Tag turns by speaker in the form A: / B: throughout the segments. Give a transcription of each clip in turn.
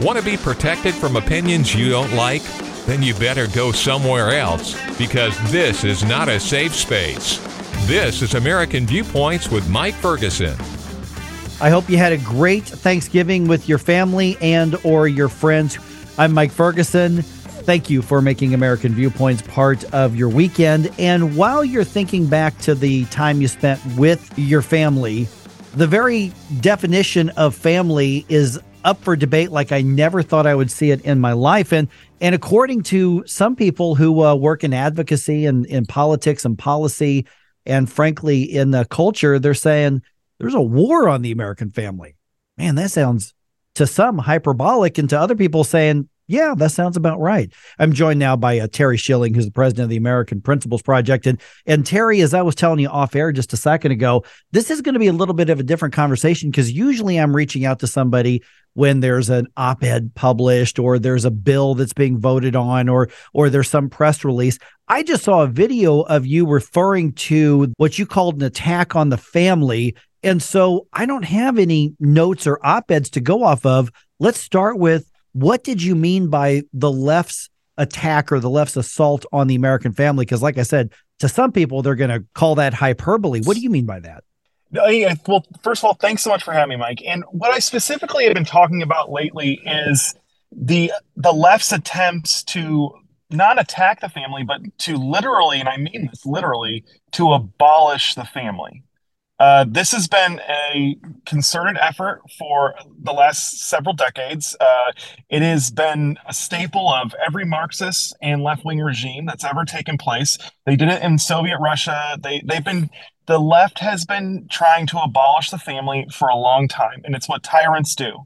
A: Want to be protected from opinions you don't like? Then you better go somewhere else because this is not a safe space. This is American Viewpoints with Mike Ferguson.
B: I hope you had a great Thanksgiving with your family and or your friends. I'm Mike Ferguson. Thank you for making American Viewpoints part of your weekend. And while you're thinking back to the time you spent with your family, the very definition of family is up for debate like I never thought I would see it in my life. And and according to some people who uh, work in advocacy and in politics and policy, and frankly in the culture, they're saying there's a war on the American family. Man, that sounds to some hyperbolic, and to other people saying yeah, that sounds about right. I'm joined now by uh, Terry Schilling, who's the president of the American Principles Project. And, and Terry, as I was telling you off air just a second ago, this is going to be a little bit of a different conversation because usually I'm reaching out to somebody when there's an op-ed published or there's a bill that's being voted on or or there's some press release. I just saw a video of you referring to what you called an attack on the family. And so I don't have any notes or op-eds to go off of. Let's start with what did you mean by the left's attack or the left's assault on the American family? Because, like I said, to some people, they're going to call that hyperbole. What do you mean by that?
C: Well, first of all, thanks so much for having me, Mike. And what I specifically have been talking about lately is the the left's attempts to not attack the family, but to literally, and I mean this literally, to abolish the family. Uh, this has been a concerted effort for the last several decades. Uh, it has been a staple of every Marxist and left wing regime that's ever taken place. They did it in Soviet Russia. They, they've been, the left has been trying to abolish the family for a long time, and it's what tyrants do.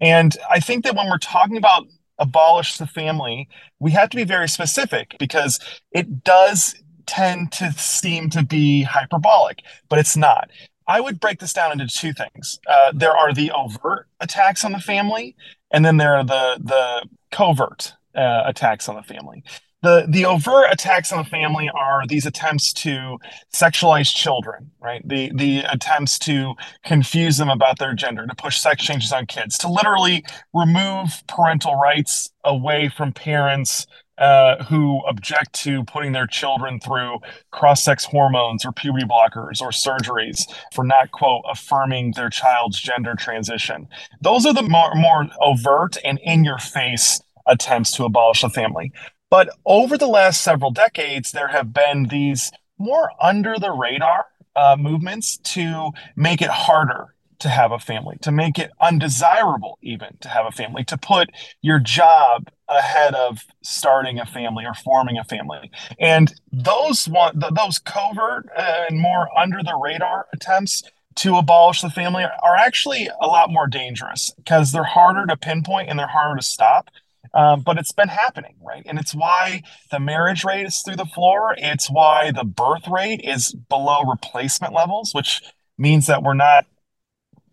C: And I think that when we're talking about abolish the family, we have to be very specific because it does tend to seem to be hyperbolic, but it's not. I would break this down into two things. Uh, there are the overt attacks on the family, and then there are the the covert uh, attacks on the family. The the overt attacks on the family are these attempts to sexualize children, right? The the attempts to confuse them about their gender, to push sex changes on kids, to literally remove parental rights away from parents uh, who object to putting their children through cross sex hormones or puberty blockers or surgeries for not, quote, affirming their child's gender transition. Those are the more, more overt and in your face attempts to abolish the family. But over the last several decades, there have been these more under the radar uh, movements to make it harder to have a family, to make it undesirable even to have a family, to put your job ahead of starting a family or forming a family. And those one, those covert and more under the radar attempts to abolish the family are actually a lot more dangerous because they're harder to pinpoint and they're harder to stop. Um, but it's been happening, right? And it's why the marriage rate is through the floor. It's why the birth rate is below replacement levels, which means that we're not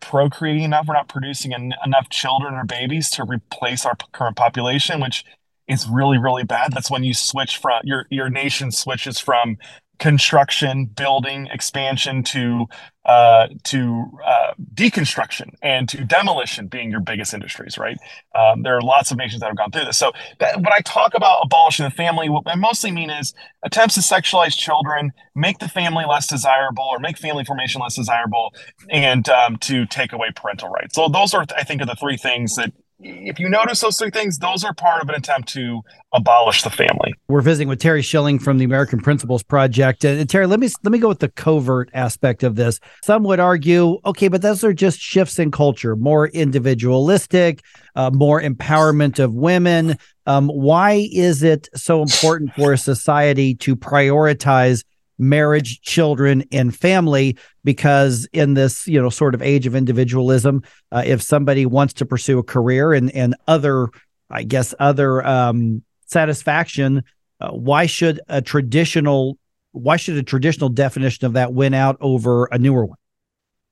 C: procreating enough. We're not producing en- enough children or babies to replace our p- current population, which is really, really bad. That's when you switch from your your nation switches from construction, building, expansion to uh, to uh, deconstruction and to demolition being your biggest industries, right? Um, there are lots of nations that have gone through this. So that, when I talk about abolishing the family, what I mostly mean is attempts to sexualize children, make the family less desirable or make family formation less desirable, and um, to take away parental rights. So those are, I think, are the three things that if you notice those three things, those are part of an attempt to abolish the family.
B: We're visiting with Terry Schilling from the American Principles Project. And Terry, let me let me go with the covert aspect of this. Some would argue, okay, but those are just shifts in culture, more individualistic, uh, more empowerment of women. Um, why is it so important for a society to prioritize marriage, children, and family. Because in this, you know, sort of age of individualism, uh, if somebody wants to pursue a career and and other, I guess, other um, satisfaction, uh, why should a traditional why should a traditional definition of that win out over a newer one?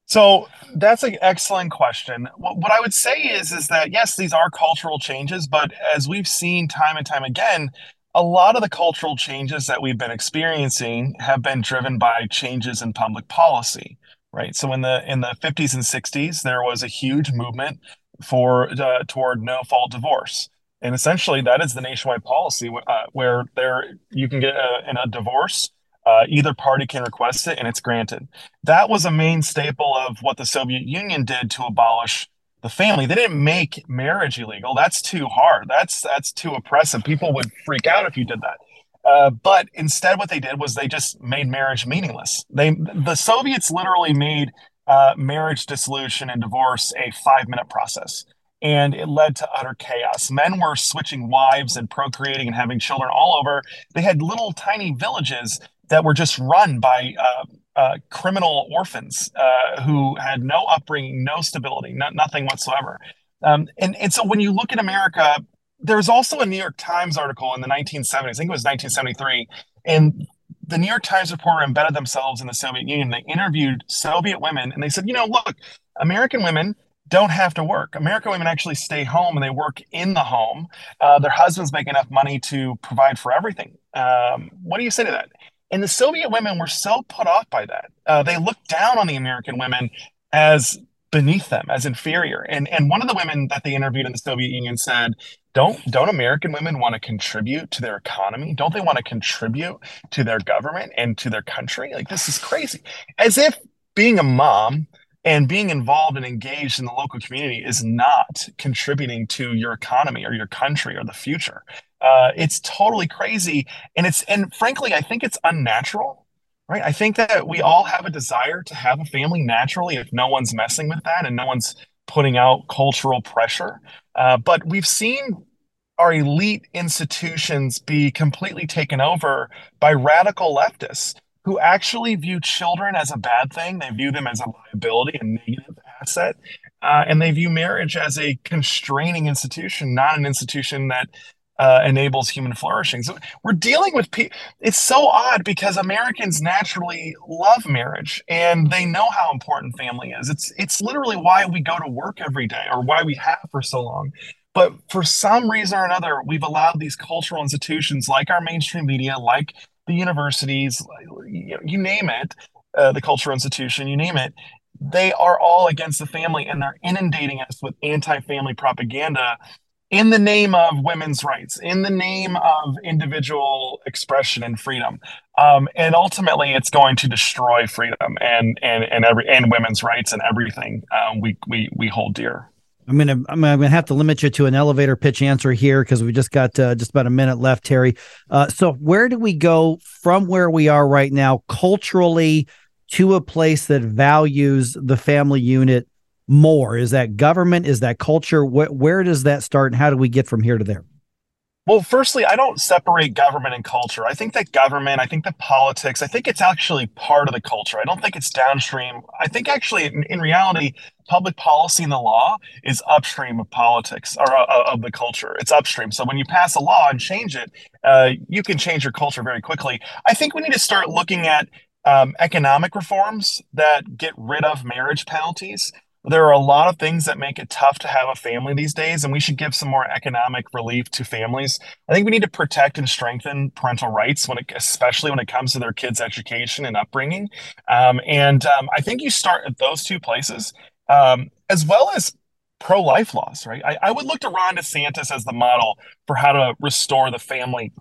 C: So that's an excellent question. What I would say is is that yes, these are cultural changes, but as we've seen time and time again, a lot of the cultural changes that we've been experiencing have been driven by changes in public policy right so in the in the 50s and 60s there was a huge movement for uh, toward no fault divorce. And essentially, that is the nationwide policy uh, where there you can get a, in a divorce. Uh, either party can request it and it's granted. That was a main staple of what the Soviet Union did to abolish the family. They didn't make marriage illegal. That's too hard. That's that's too oppressive. People would freak out if you did that. Uh, but instead, what they did was they just made marriage meaningless. They the Soviets literally made uh, marriage dissolution and divorce a five minute process and it led to utter chaos. Men were switching wives and procreating and having children all over. They had little tiny villages that were just run by uh, uh, criminal orphans uh, who had no upbringing, no stability, no, nothing whatsoever. Um, and, and so when you look at America, there's also a New York Times article in the 1970s, I think it was 1973, and the New York Times reporter embedded themselves in the Soviet Union. They interviewed Soviet women and they said, you know, look, American women don't have to work. American women actually stay home and they work in the home. Uh, their husbands make enough money to provide for everything. Um, what do you say to that? And the Soviet women were so put off by that. Uh, they looked down on the American women as beneath them, as inferior. And and one of the women that they interviewed in the Soviet Union said, "Don't don't American women want to contribute to their economy? Don't they want to contribute to their government and to their country? Like this is crazy." As if being a mom and being involved and engaged in the local community is not contributing to your economy or your country or the future. Uh, it's totally crazy, and it's and frankly, I think it's unnatural. Right? I think that we all have a desire to have a family naturally if no one's messing with that and no one's putting out cultural pressure. Uh, but we've seen our elite institutions be completely taken over by radical leftists who actually view children as a bad thing. They view them as a liability, a negative asset. Uh, and they view marriage as a constraining institution, not an institution that uh, enables human flourishing. So we're dealing with people. It's so odd because Americans naturally love marriage and they know how important family is. It's it's literally why we go to work every day or why we have for so long. But for some reason or another, we've allowed these cultural institutions like our mainstream media, like the universities, you, name it, uh, the cultural institution, you name it, they are all against the family and they're inundating us with anti-family propaganda in the name of women's rights, in the name of individual expression and freedom. Um, and ultimately, it's going to destroy freedom and and and every and women's rights and everything um, we we we hold dear.
B: I'm gonna I'm gonna have to limit you to an elevator pitch answer here because we just got uh, just about a minute left, Terry. Uh, so where do we go from where we are right now culturally to a place that values the family unit more? Is that government? Is that culture? Wh- where does that start, and how do we get from here to there?
C: Well, firstly, I don't separate government and culture. I think that government, I think that politics, I think it's actually part of the culture. I don't think it's downstream. I think actually, in, in reality, public policy and the law is upstream of politics or uh, of the culture. It's upstream. So when you pass a law and change it, uh, you can change your culture very quickly. I think we need to start looking at um, economic reforms that get rid of marriage penalties there are a lot of things that make it tough to have a family these days, and we should give some more economic relief to families. I think we need to protect and strengthen parental rights when it, especially when it comes to their kids' education and upbringing. Um, and um, I think you start at those two places, um, as well as pro-life laws. Right? I, I would look to Ron DeSantis as the model for how to restore the family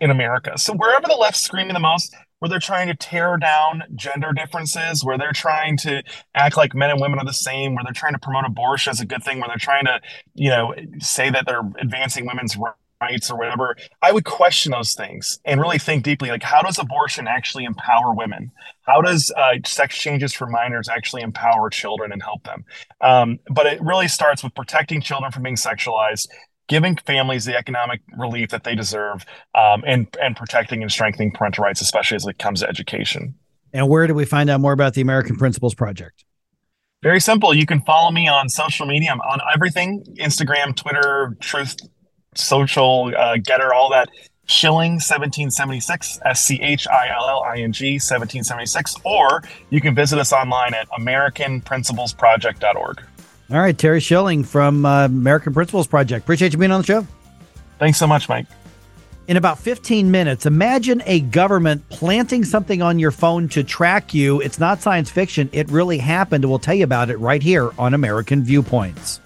C: in America. So wherever the left's screaming the most, where they're trying to tear down gender differences, where they're trying to act like men and women are the same, where they're trying to promote abortion as a good thing, where they're trying to, you know, say that they're advancing women's rights or whatever. I would question those things and really think deeply like, how does abortion actually empower women? How does uh, sex changes for minors actually empower children and help them? Um, but it really starts with protecting children from being sexualized giving families the economic relief that they deserve, um, and and protecting and strengthening parental rights, especially as it comes to education.
B: And where do we find out more about the American Principles Project?
C: Very simple. You can follow me on social media. I'm on everything: Instagram, Twitter, Truth Social, uh, Gettr, all that. Schilling 1776, S C H I L L I N G 1776, or you can visit us online at AmericanPrinciplesProject.org.
B: All right, Terry Schilling from uh, American Principles Project. Appreciate you being on the show.
C: Thanks so much, Mike.
B: In about 15 minutes, imagine a government planting something on your phone to track you. It's not science fiction, it really happened. We'll tell you about it right here on American Viewpoints.